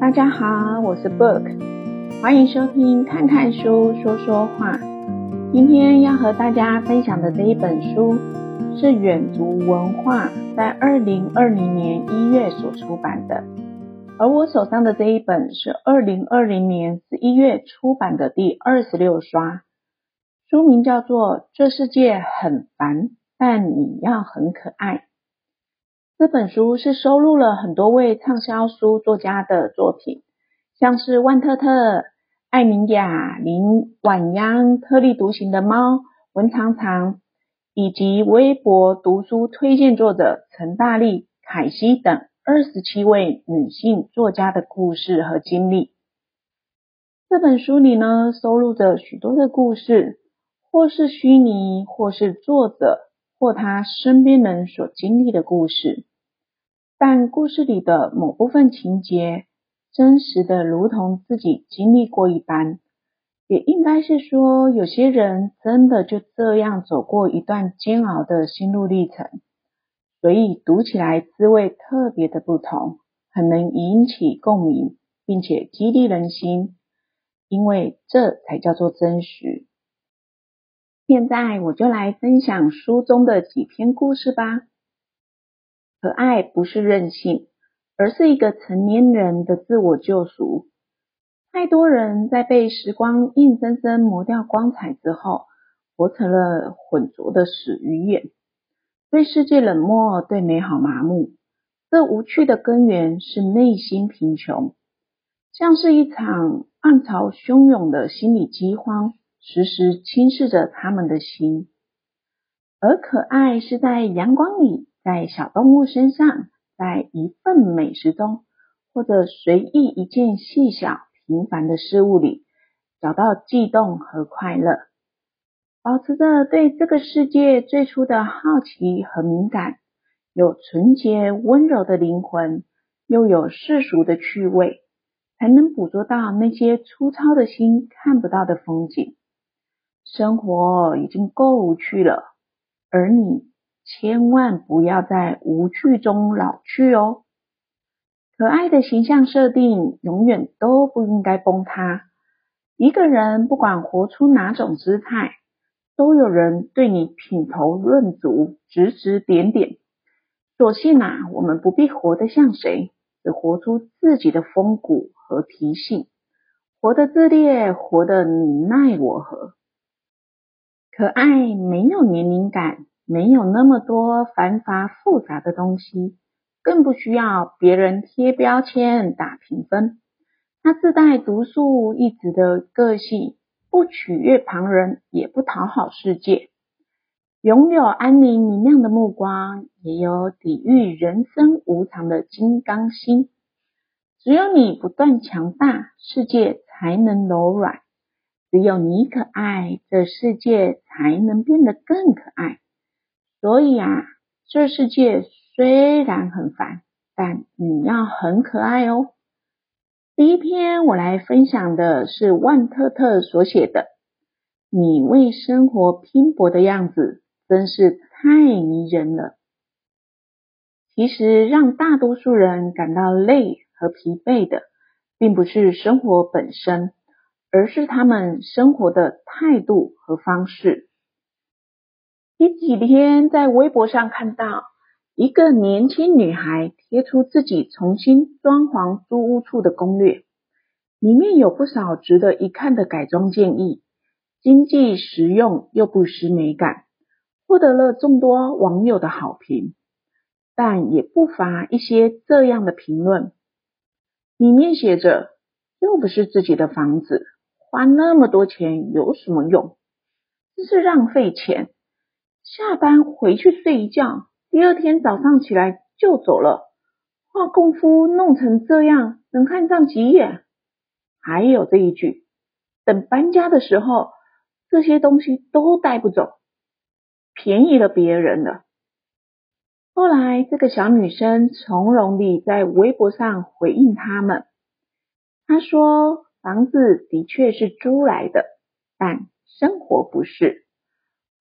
大家好，我是 Book，欢迎收听看看书说说话。今天要和大家分享的这一本书是远足文化在二零二零年一月所出版的，而我手上的这一本是二零二零年十一月出版的第二十六刷，书名叫做《这世界很烦，但你要很可爱》。这本书是收录了很多位畅销书作家的作品，像是万特特、艾米亚、林婉央、特立独行的猫、文常常，以及微博读书推荐作者陈大力、凯西等二十七位女性作家的故事和经历。这本书里呢，收录着许多的故事，或是虚拟，或是作者或他身边人所经历的故事。但故事里的某部分情节，真实的如同自己经历过一般，也应该是说，有些人真的就这样走过一段煎熬的心路历程，所以读起来滋味特别的不同，很能引起共鸣，并且激励人心，因为这才叫做真实。现在我就来分享书中的几篇故事吧。可爱不是任性，而是一个成年人的自我救赎。太多人在被时光硬生生磨掉光彩之后，活成了浑浊的死鱼眼，对世界冷漠，对美好麻木。这无趣的根源是内心贫穷，像是一场暗潮汹涌的心理饥荒，时时侵蚀着他们的心。而可爱是在阳光里。在小动物身上，在一份美食中，或者随意一件细小平凡的事物里，找到悸动和快乐，保持着对这个世界最初的好奇和敏感，有纯洁温柔的灵魂，又有世俗的趣味，才能捕捉到那些粗糙的心看不到的风景。生活已经够无趣了，而你。千万不要在无趣中老去哦！可爱的形象设定永远都不应该崩塌。一个人不管活出哪种姿态，都有人对你品头论足、指指点点。所幸啊，我们不必活得像谁，只活出自己的风骨和脾性，活得自恋，活得你奈我何。可爱没有年龄感。没有那么多繁杂复杂的东西，更不需要别人贴标签打评分。他自带独树一帜的个性，不取悦旁人，也不讨好世界。拥有安宁明亮的目光，也有抵御人生无常的金刚心。只有你不断强大，世界才能柔软；只有你可爱，这世界才能变得更可爱。所以啊，这世界虽然很烦，但你要很可爱哦。第一篇我来分享的是万特特所写的：“你为生活拼搏的样子真是太迷人了。”其实让大多数人感到累和疲惫的，并不是生活本身，而是他们生活的态度和方式。前几天在微博上看到一个年轻女孩贴出自己重新装潢租屋处的攻略，里面有不少值得一看的改装建议，经济实用又不失美感，获得了众多网友的好评。但也不乏一些这样的评论，里面写着：“又不是自己的房子，花那么多钱有什么用？真是浪费钱。”下班回去睡一觉，第二天早上起来就走了，画功夫弄成这样，能看上几眼？还有这一句，等搬家的时候，这些东西都带不走，便宜了别人了。后来这个小女生从容地在微博上回应他们，她说：“房子的确是租来的，但生活不是。”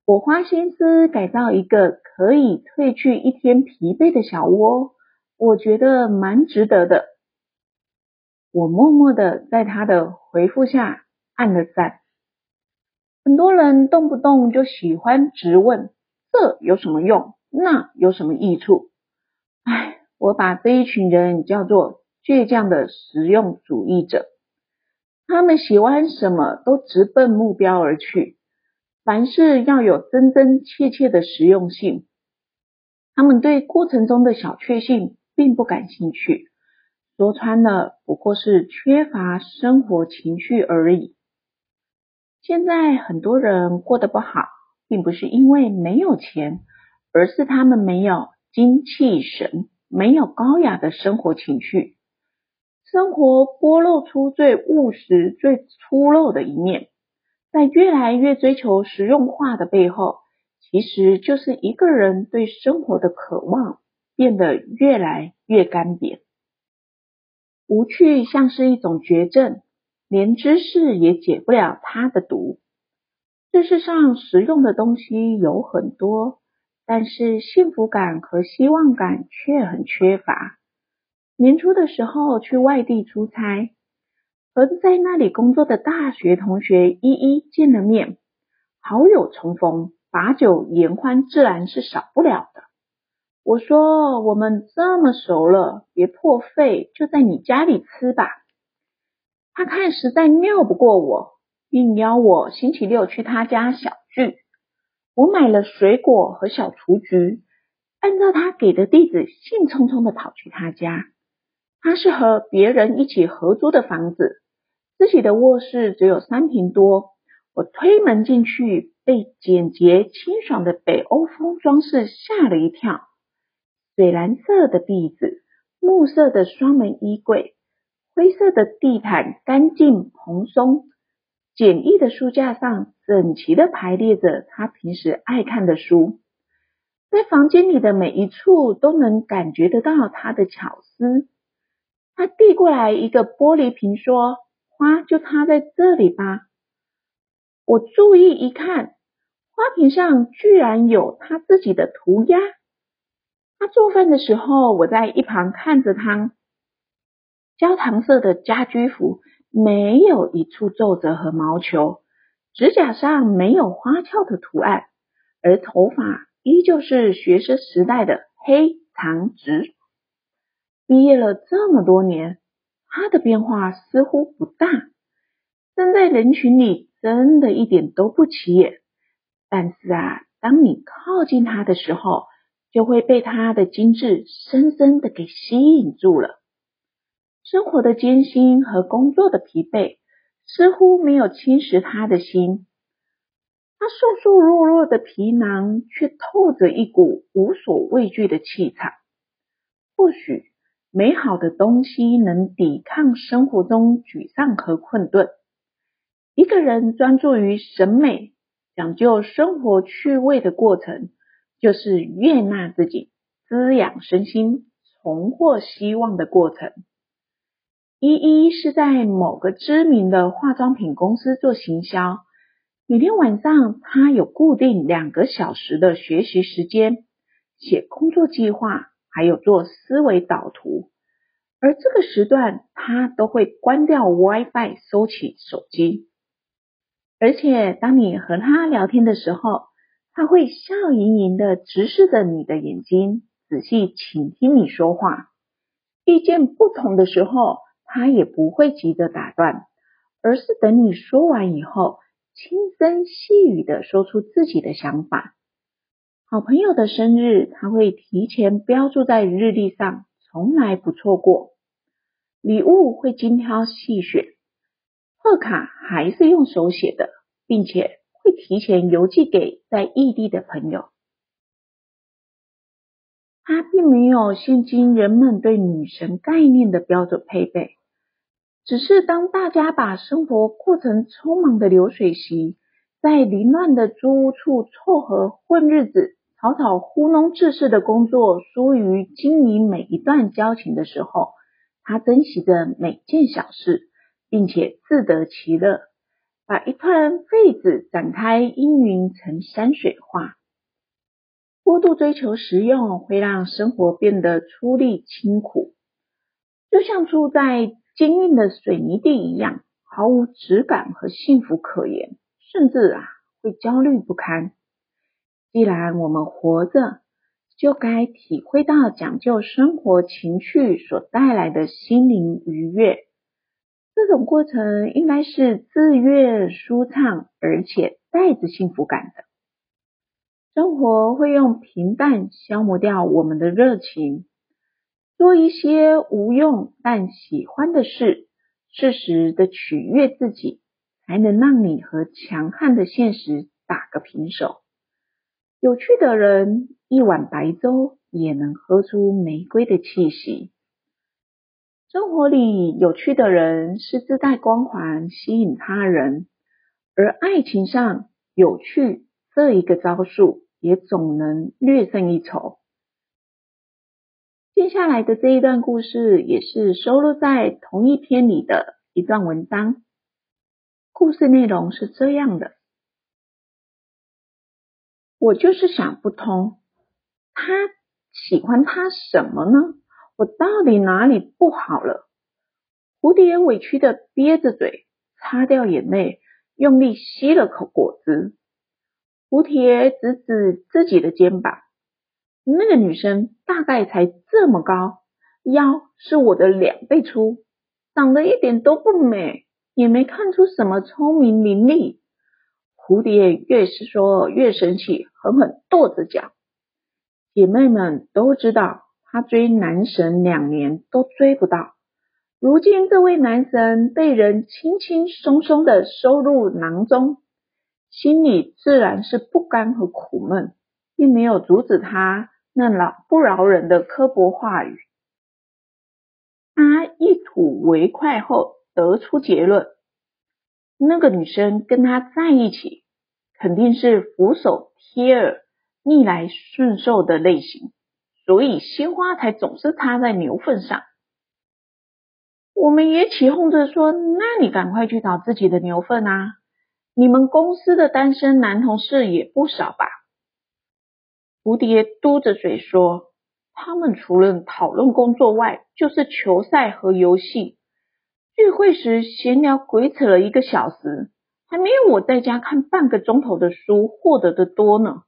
我花心思改造一个可以褪去一天疲惫的小窝，我觉得蛮值得的。我默默的在他的回复下按了赞。很多人动不动就喜欢质问，这有什么用？那有什么益处？哎，我把这一群人叫做倔强的实用主义者。他们喜欢什么都直奔目标而去，凡事要有真真切切的实用性。他们对过程中的小确幸并不感兴趣，说穿了不过是缺乏生活情趣而已。现在很多人过得不好，并不是因为没有钱，而是他们没有精气神，没有高雅的生活情趣。生活剥露出最务实、最粗陋的一面，在越来越追求实用化的背后，其实就是一个人对生活的渴望变得越来越干瘪。无趣像是一种绝症。连知识也解不了它的毒。事实上，实用的东西有很多，但是幸福感和希望感却很缺乏。年初的时候去外地出差，和在那里工作的大学同学一一见了面，好友重逢，把酒言欢自然是少不了的。我说：“我们这么熟了，别破费，就在你家里吃吧。”他看实在拗不过我，并邀我星期六去他家小聚。我买了水果和小雏菊，按照他给的地址，兴冲冲的跑去他家。他是和别人一起合租的房子，自己的卧室只有三平多。我推门进去，被简洁清爽的北欧风装饰吓了一跳。水蓝色的壁纸，木色的双门衣柜。灰色的地毯干净蓬松，简易的书架上整齐的排列着他平时爱看的书，在房间里的每一处都能感觉得到他的巧思。他递过来一个玻璃瓶，说：“花就插在这里吧。”我注意一看，花瓶上居然有他自己的涂鸦。他做饭的时候，我在一旁看着他。焦糖色的家居服，没有一处皱褶和毛球，指甲上没有花俏的图案，而头发依旧是学生时代的黑长直。毕业了这么多年，他的变化似乎不大，站在人群里真的一点都不起眼。但是啊，当你靠近他的时候，就会被他的精致深深的给吸引住了。生活的艰辛和工作的疲惫似乎没有侵蚀他的心，他瘦瘦弱弱的皮囊却透着一股无所畏惧的气场。或许美好的东西能抵抗生活中沮丧和困顿。一个人专注于审美、讲究生活趣味的过程，就是悦纳自己、滋养身心、重获希望的过程。依依是在某个知名的化妆品公司做行销，每天晚上她有固定两个小时的学习时间，写工作计划，还有做思维导图。而这个时段，他都会关掉 WiFi，收起手机。而且，当你和他聊天的时候，他会笑盈盈的直视着你的眼睛，仔细倾听你说话。意见不同的时候，他也不会急着打断，而是等你说完以后，轻声细语的说出自己的想法。好朋友的生日，他会提前标注在日历上，从来不错过。礼物会精挑细选，贺卡还是用手写的，并且会提前邮寄给在异地的朋友。他并没有现今人们对女神概念的标准配备。只是当大家把生活过成匆忙的流水席，在凌乱的租屋处凑合混日子，草草糊弄制式的工作疏于经营每一段交情的时候，他珍惜着每件小事，并且自得其乐，把一团废纸展开，阴云成山水画。过度追求实用，会让生活变得粗粝清苦，就像住在坚硬的水泥地一样，毫无质感和幸福可言，甚至啊会焦虑不堪。既然我们活着，就该体会到讲究生活情趣所带来的心灵愉悦。这种过程应该是自悦、舒畅，而且带着幸福感的。生活会用平淡消磨掉我们的热情，做一些无用但喜欢的事，适时的取悦自己，才能让你和强悍的现实打个平手。有趣的人，一碗白粥也能喝出玫瑰的气息。生活里有趣的人是自带光环，吸引他人；而爱情上有趣这一个招数，也总能略胜一筹。接下来的这一段故事，也是收录在同一篇里的一段文章。故事内容是这样的。我就是想不通，他喜欢他什么呢？我到底哪里不好了？蝴蝶委屈的憋着嘴，擦掉眼泪，用力吸了口果汁。蝴蝶指指自己的肩膀，那个女生大概才这么高，腰是我的两倍粗，长得一点都不美，也没看出什么聪明伶俐。蝴蝶越是说越生气，狠狠跺着脚。姐妹们都知道，她追男神两年都追不到。如今这位男神被人轻轻松松的收入囊中，心里自然是不甘和苦闷，并没有阻止他那老不饶人的刻薄话语。他一吐为快后，得出结论。那个女生跟他在一起，肯定是俯首贴耳、逆来顺受的类型，所以鲜花才总是插在牛粪上。我们也起哄着说：“那你赶快去找自己的牛粪啊！你们公司的单身男同事也不少吧？”蝴蝶嘟着嘴说：“他们除了讨论工作外，就是球赛和游戏。”聚会时闲聊鬼扯了一个小时，还没有我在家看半个钟头的书获得的多呢。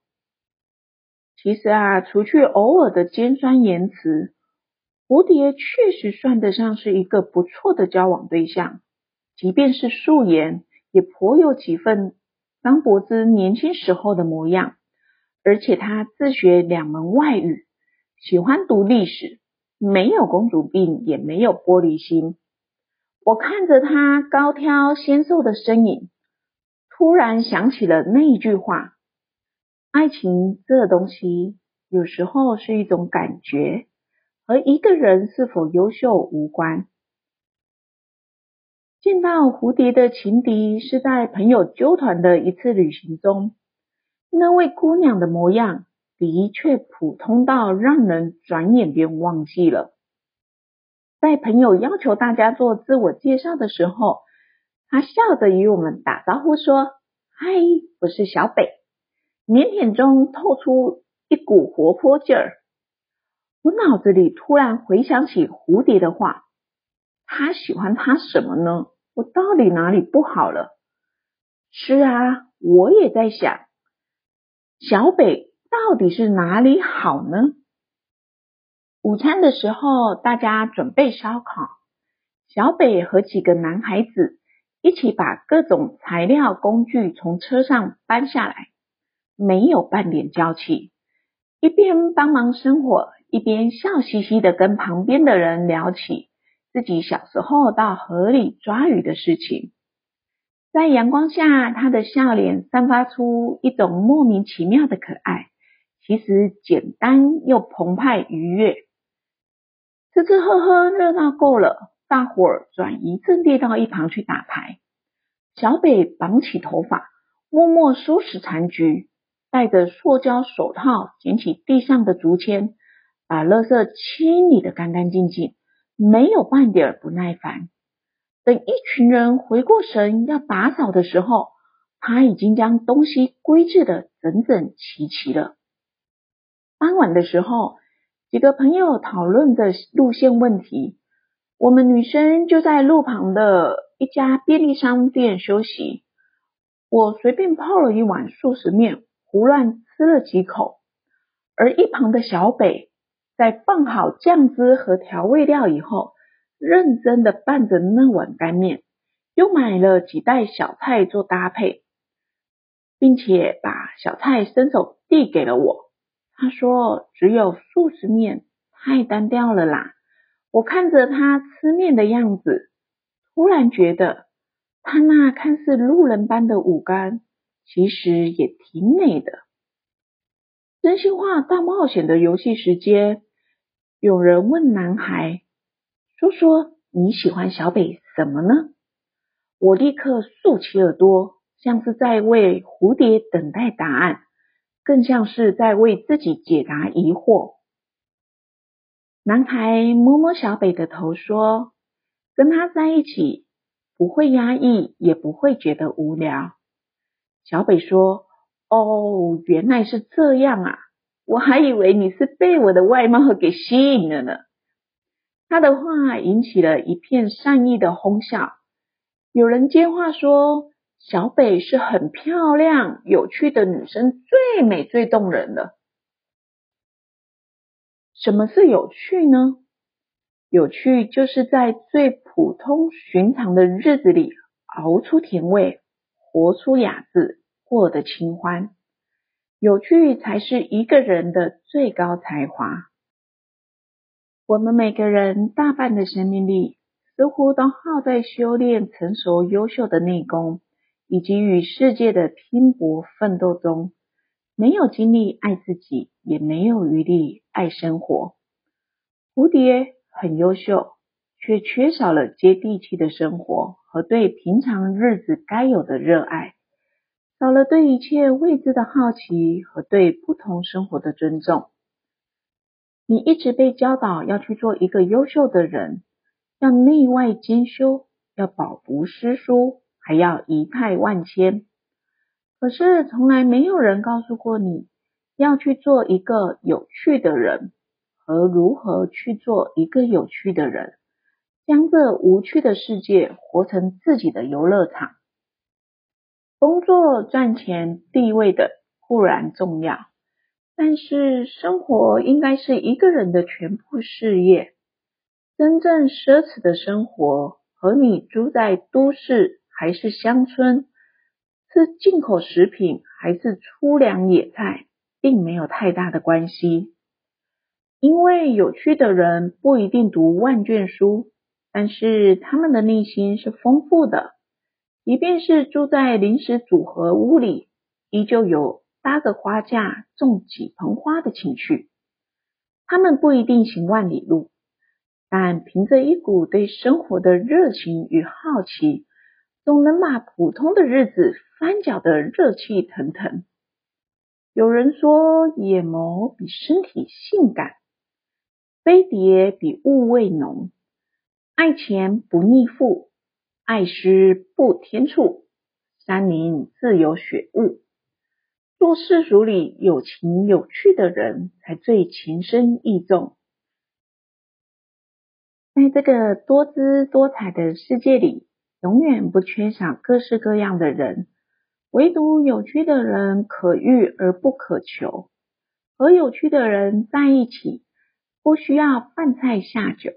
其实啊，除去偶尔的尖酸言辞，蝴蝶确实算得上是一个不错的交往对象。即便是素颜，也颇有几分张柏芝年轻时候的模样。而且她自学两门外语，喜欢读历史，没有公主病，也没有玻璃心。我看着他高挑纤瘦的身影，突然想起了那一句话：爱情这东西，有时候是一种感觉，和一个人是否优秀无关。见到蝴蝶的情敌是在朋友揪团的一次旅行中，那位姑娘的模样的确普通到让人转眼便忘记了。在朋友要求大家做自我介绍的时候，他笑着与我们打招呼说：“嗨，我是小北。”腼腆中透出一股活泼劲儿。我脑子里突然回想起蝴蝶的话：“他喜欢他什么呢？我到底哪里不好了？”是啊，我也在想，小北到底是哪里好呢？午餐的时候，大家准备烧烤。小北和几个男孩子一起把各种材料工具从车上搬下来，没有半点娇气，一边帮忙生火，一边笑嘻嘻的跟旁边的人聊起自己小时候到河里抓鱼的事情。在阳光下，他的笑脸散发出一种莫名其妙的可爱，其实简单又澎湃愉悦。吃吃喝喝热闹够了，大伙儿转移阵地到一旁去打牌。小北绑起头发，默默收拾残局，戴着塑胶手套捡起地上的竹签，把垃圾清理得干干净净，没有半点不耐烦。等一群人回过神要打扫的时候，他已经将东西归置的整整齐齐了。傍晚的时候，几个朋友讨论着路线问题，我们女生就在路旁的一家便利商店休息。我随便泡了一碗速食面，胡乱吃了几口。而一旁的小北在放好酱汁和调味料以后，认真的拌着那碗干面，又买了几袋小菜做搭配，并且把小菜伸手递给了我。他说：“只有素食面太单调了啦。”我看着他吃面的样子，突然觉得他那看似路人般的五官，其实也挺美的。真心话大冒险的游戏时间，有人问男孩：“说说你喜欢小北什么呢？”我立刻竖起耳朵，像是在为蝴蝶等待答案，更像是在为自己解答疑惑。男孩摸摸小北的头说：“跟他在一起，不会压抑，也不会觉得无聊。”小北说：“哦，原来是这样啊！我还以为你是被我的外貌给吸引了呢。”他的话引起了一片善意的哄笑。有人接话说：“小北是很漂亮、有趣的女生，最美、最动人的。”什么是有趣呢？有趣就是在最普通寻常的日子里熬出甜味，活出雅致，过得清欢。有趣才是一个人的最高才华。我们每个人大半的生命力似乎都耗在修炼成熟优秀的内功，以及与世界的拼搏奋斗中。没有精力爱自己，也没有余力爱生活。蝴蝶很优秀，却缺少了接地气的生活和对平常日子该有的热爱，少了对一切未知的好奇和对不同生活的尊重。你一直被教导要去做一个优秀的人，要内外兼修，要饱读诗书，还要仪态万千。可是从来没有人告诉过你要去做一个有趣的人，和如何去做一个有趣的人，将这无趣的世界活成自己的游乐场。工作赚钱地位的固然重要，但是生活应该是一个人的全部事业。真正奢侈的生活和你住在都市还是乡村，是进口食品还是粗粮野菜，并没有太大的关系。因为有趣的人不一定读万卷书，但是他们的内心是丰富的。即便是住在临时组合屋里，依旧有搭个花架种几盆花的情趣。他们不一定行万里路，但凭着一股对生活的热情与好奇，总能把普通的日子翻搅得热气腾腾。有人说，眼眸比身体性感，飞碟比物味浓，爱钱不腻富，爱诗不添醋，山林自有雪雾。做世俗里有情有趣的人，才最情深意重。在这个多姿多彩的世界里，永远不缺少各式各样的人，唯独有趣的人可遇而不可求。和有趣的人在一起，不需要饭菜下酒，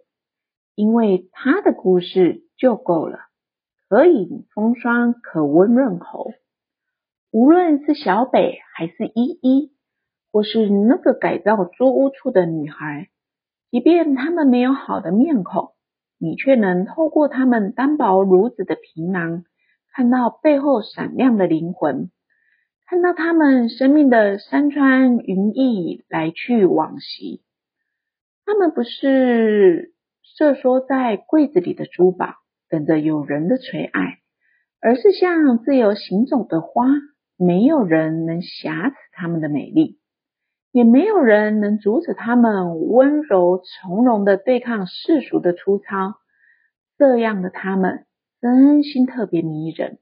因为他的故事就够了，可饮风霜，可温润喉。无论是小北还是依依，或是那个改造租屋处的女孩，即便他们没有好的面孔。你却能透过他们单薄如纸的皮囊，看到背后闪亮的灵魂，看到他们生命的山川云翳，来去往昔。他们不是瑟缩在柜子里的珠宝，等着有人的垂爱，而是像自由行走的花，没有人能挟持他们的美丽。也没有人能阻止他们温柔从容的对抗世俗的粗糙，这样的他们真心特别迷人。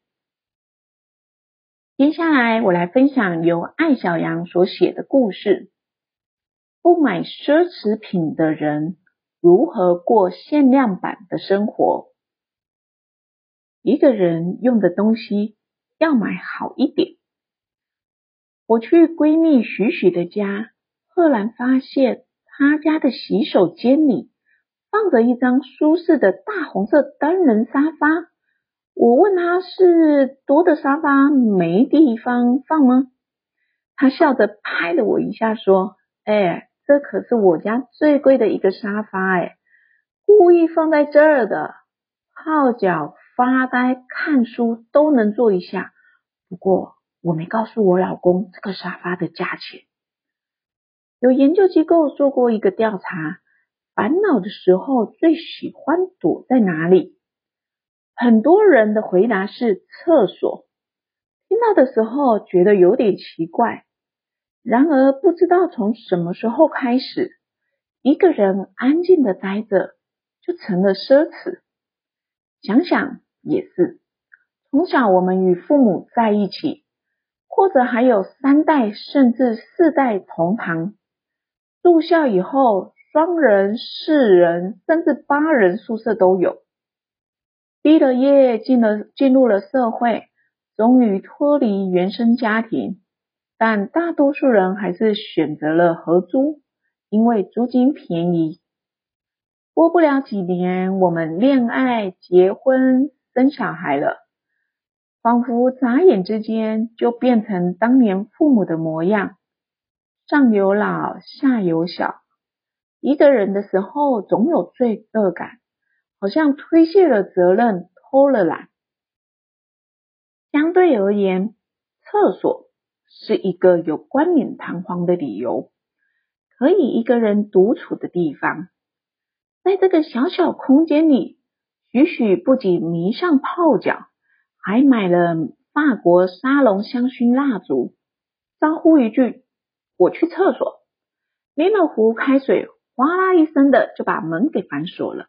接下来我来分享由艾小羊所写的故事：不买奢侈品的人如何过限量版的生活。一个人用的东西要买好一点。我去闺蜜许许的家，赫然发现她家的洗手间里放着一张舒适的大红色单人沙发。我问她是多的沙发没地方放吗？她笑着拍了我一下，说：“哎。”这可是我家最贵的一个沙发哎，故意放在这儿的，泡脚、发呆、看书都能坐一下。不过我没告诉我老公这个沙发的价钱。有研究机构做过一个调查，烦恼的时候最喜欢躲在哪里？很多人的回答是厕所。听到的时候觉得有点奇怪。然而，不知道从什么时候开始，一个人安静的待着就成了奢侈。想想也是，从小我们与父母在一起，或者还有三代甚至四代同堂，入校以后，双人、四人甚至八人宿舍都有。毕了业，进了进入了社会，终于脱离原生家庭。但大多数人还是选择了合租，因为租金便宜。过不了几年，我们恋爱、结婚、生小孩了，仿佛眨眼之间就变成当年父母的模样。上有老，下有小，一个人的时候总有罪恶感，好像推卸了责任，偷了懒。相对而言，厕所。是一个有冠冕堂皇的理由，可以一个人独处的地方。在这个小小空间里，许许不仅迷上泡脚，还买了法国沙龙香薰蜡烛。招呼一句“我去厕所”，拎了壶开水，哗啦一声的就把门给反锁了。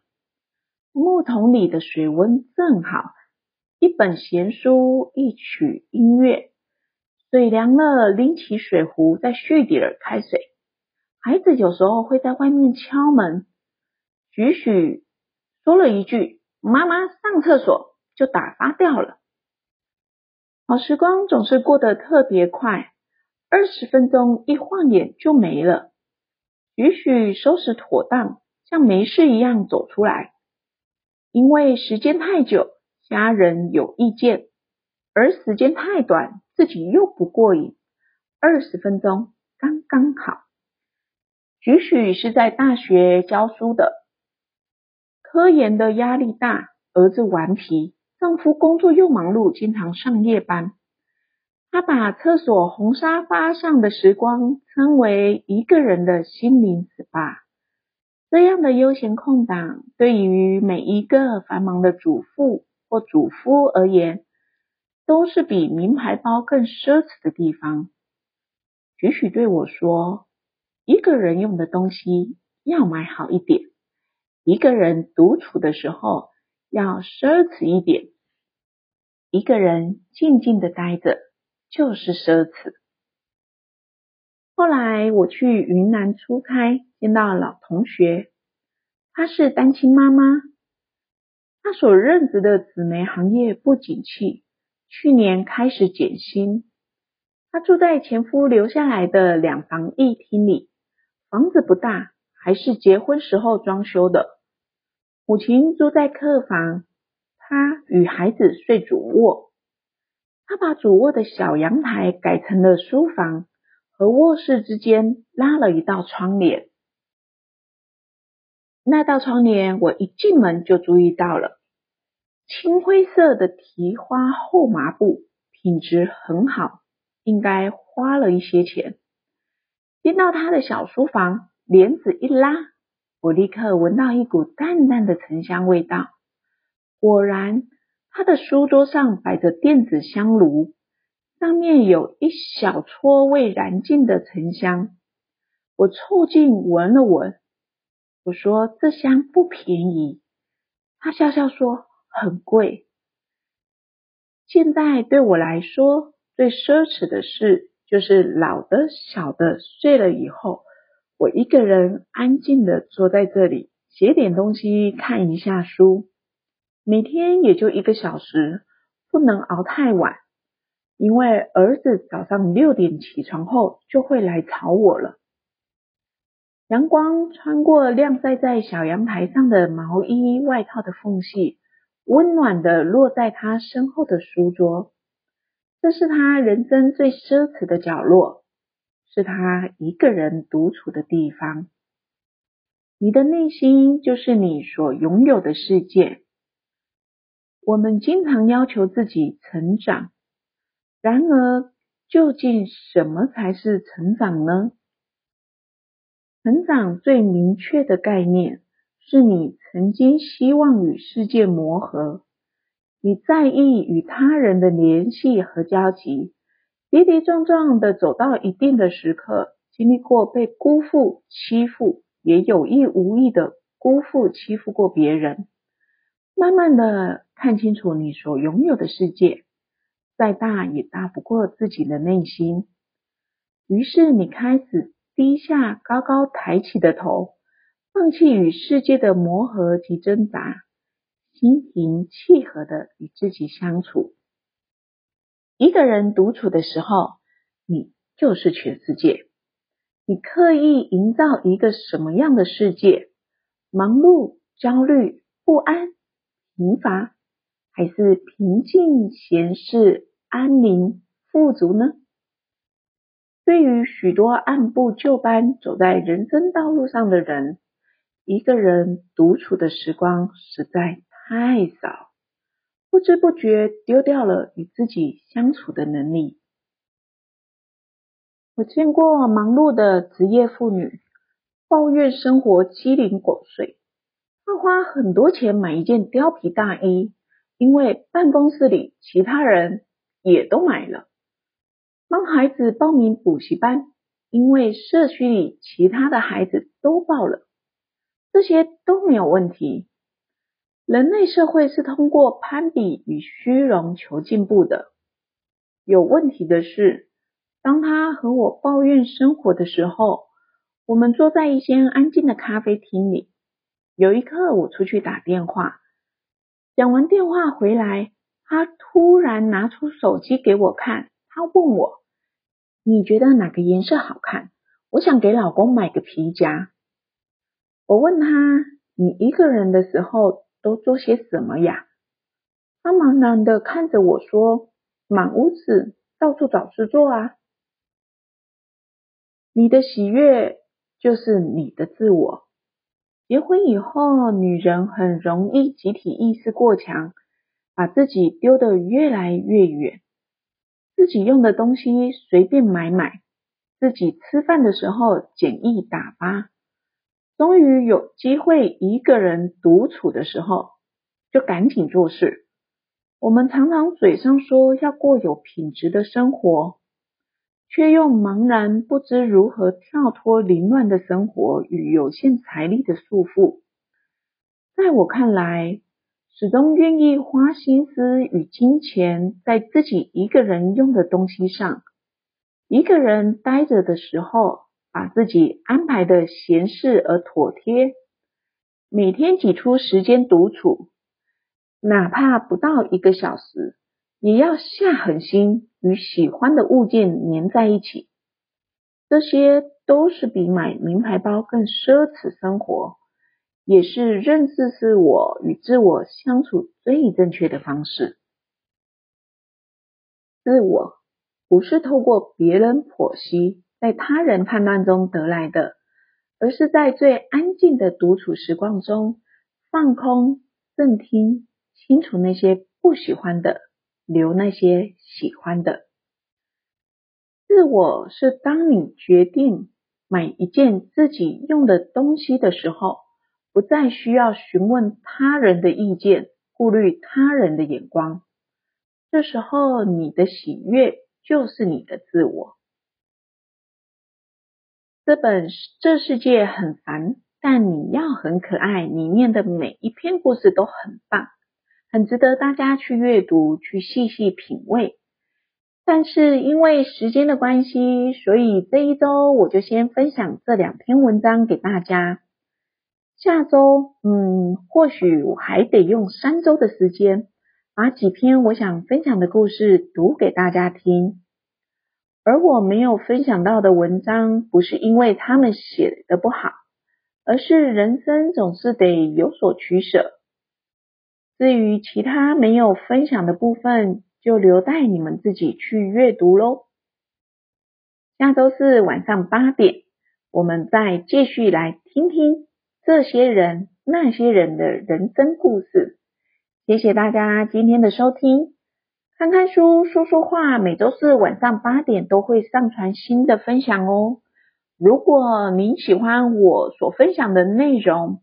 木桶里的水温正好，一本闲书，一曲音乐。水凉了，拎起水壶再续底儿开水。孩子有时候会在外面敲门，许许说了一句“妈妈上厕所”，就打发掉了。好时光总是过得特别快，二十分钟一晃眼就没了。许许收拾妥当，像没事一样走出来。因为时间太久，家人有意见，而时间太短。自己又不过瘾，二十分钟刚刚好。许许是在大学教书的，科研的压力大，儿子顽皮，丈夫工作又忙碌，经常上夜班。她把厕所红沙发上的时光称为一个人的心灵 SPA。这样的悠闲空档，对于每一个繁忙的主妇或主夫而言，都是比名牌包更奢侈的地方。许许对我说：“一个人用的东西要买好一点，一个人独处的时候要奢侈一点，一个人静静的待着就是奢侈。”后来我去云南出差，见到老同学，她是单亲妈妈，她所任职的纸媒行业不景气。去年开始减薪，她住在前夫留下来的两房一厅里，房子不大，还是结婚时候装修的。母亲住在客房，他与孩子睡主卧。他把主卧的小阳台改成了书房，和卧室之间拉了一道窗帘。那道窗帘，我一进门就注意到了。青灰色的提花厚麻布，品质很好，应该花了一些钱。进到他的小书房，帘子一拉，我立刻闻到一股淡淡的沉香味道。果然，他的书桌上摆着电子香炉，上面有一小撮未燃尽的沉香。我凑近闻了闻，我说：“这香不便宜。”他笑笑说。很贵。现在对我来说，最奢侈的事就是老的、小的睡了以后，我一个人安静的坐在这里，写点东西，看一下书，每天也就一个小时，不能熬太晚，因为儿子早上六点起床后就会来吵我了。阳光穿过晾晒在小阳台上的毛衣外套的缝隙，温暖的落在他身后的书桌。这是他人生最奢侈的角落，是他一个人独处的地方。你的内心就是你所拥有的世界。我们经常要求自己成长，然而究竟什么才是成长呢？成长最明确的概念，是你曾经希望与世界磨合，你在意与他人的联系和交集，跌跌撞撞的走到一定的时刻，经历过被辜负、欺负，也有意无意的辜负、欺负过别人，慢慢的看清楚你所拥有的世界，再大也大不过自己的内心，于是你开始。低下高高抬起的头，放弃与世界的磨合及挣扎，心平气和的与自己相处。一个人独处的时候，你就是全世界。你刻意营造一个什么样的世界？忙碌、焦虑、不安、贫乏，还是平静、闲适、安宁、富足呢？对于许多按部就班走在人生道路上的人，一个人独处的时光实在太少，不知不觉丢掉了与自己相处的能力。我见过忙碌的职业妇女抱怨生活鸡零狗碎，他花很多钱买一件貂皮大衣，因为办公室里其他人也都买了。帮孩子报名补习班，因为社区里其他的孩子都报了，这些都没有问题。人类社会是通过攀比与虚荣求进步的。有问题的是，当他和我抱怨生活的时候，我们坐在一间安静的咖啡厅里。有一刻，我出去打电话，讲完电话回来，他突然拿出手机给我看，他问我。你觉得哪个颜色好看？我想给老公买个皮夹。我问他：“你一个人的时候都做些什么呀？”他茫然的看着我说：“满屋子，到处找事做啊。”你的喜悦就是你的自我。结婚以后，女人很容易集体意识过强，把自己丢得越来越远。自己用的东西随便买买，自己吃饭的时候简易打发，终于有机会一个人独处的时候，就赶紧做事。我们常常嘴上说要过有品质的生活，却又茫然不知如何跳脱凌乱的生活与有限财力的束缚。在我看来，始终愿意花心思与金钱在自己一个人用的东西上，一个人待着的时候，把自己安排的闲适而妥帖，每天挤出时间独处，哪怕不到一个小时，也要下狠心与喜欢的物件粘在一起，这些都是比买名牌包更奢侈生活。也是认识自我与自我相处最正确的方式。自我不是透过别人剖析，在他人判断中得来的，而是在最安静的独处时光中，放空、静听，清除那些不喜欢的，留那些喜欢的。自我是当你决定买一件自己用的东西的时候，不再需要询问他人的意见，顾虑他人的眼光。这时候，你的喜悦就是你的自我。这本《这世界很烦，但你要很可爱》里面的每一篇故事都很棒，很值得大家去阅读，去细细品味。但是因为时间的关系，所以这一周我就先分享这两篇文章给大家。下周，嗯，或许我还得用三周的时间，把几篇我想分享的故事读给大家听。而我没有分享到的文章，不是因为他们写的不好，而是人生总是得有所取舍。至于其他没有分享的部分，就留待你们自己去阅读喽。下周四晚上八点，我们再继续来听听。这些人，那些人的人生故事。谢谢大家今天的收听。看看书，说说话。每周四晚上八点都会上传新的分享哦。如果您喜欢我所分享的内容，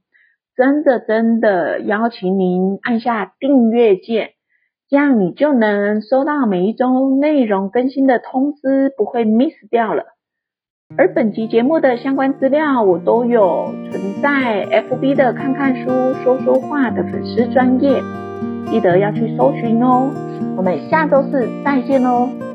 真的真的邀请您按下订阅键，这样你就能收到每一周内容更新的通知，不会 miss 掉了。而本集节目的相关资料，我都有存在 FB 的看看书说说话的粉丝专页，记得要去搜寻哦。我们下周四再见喽。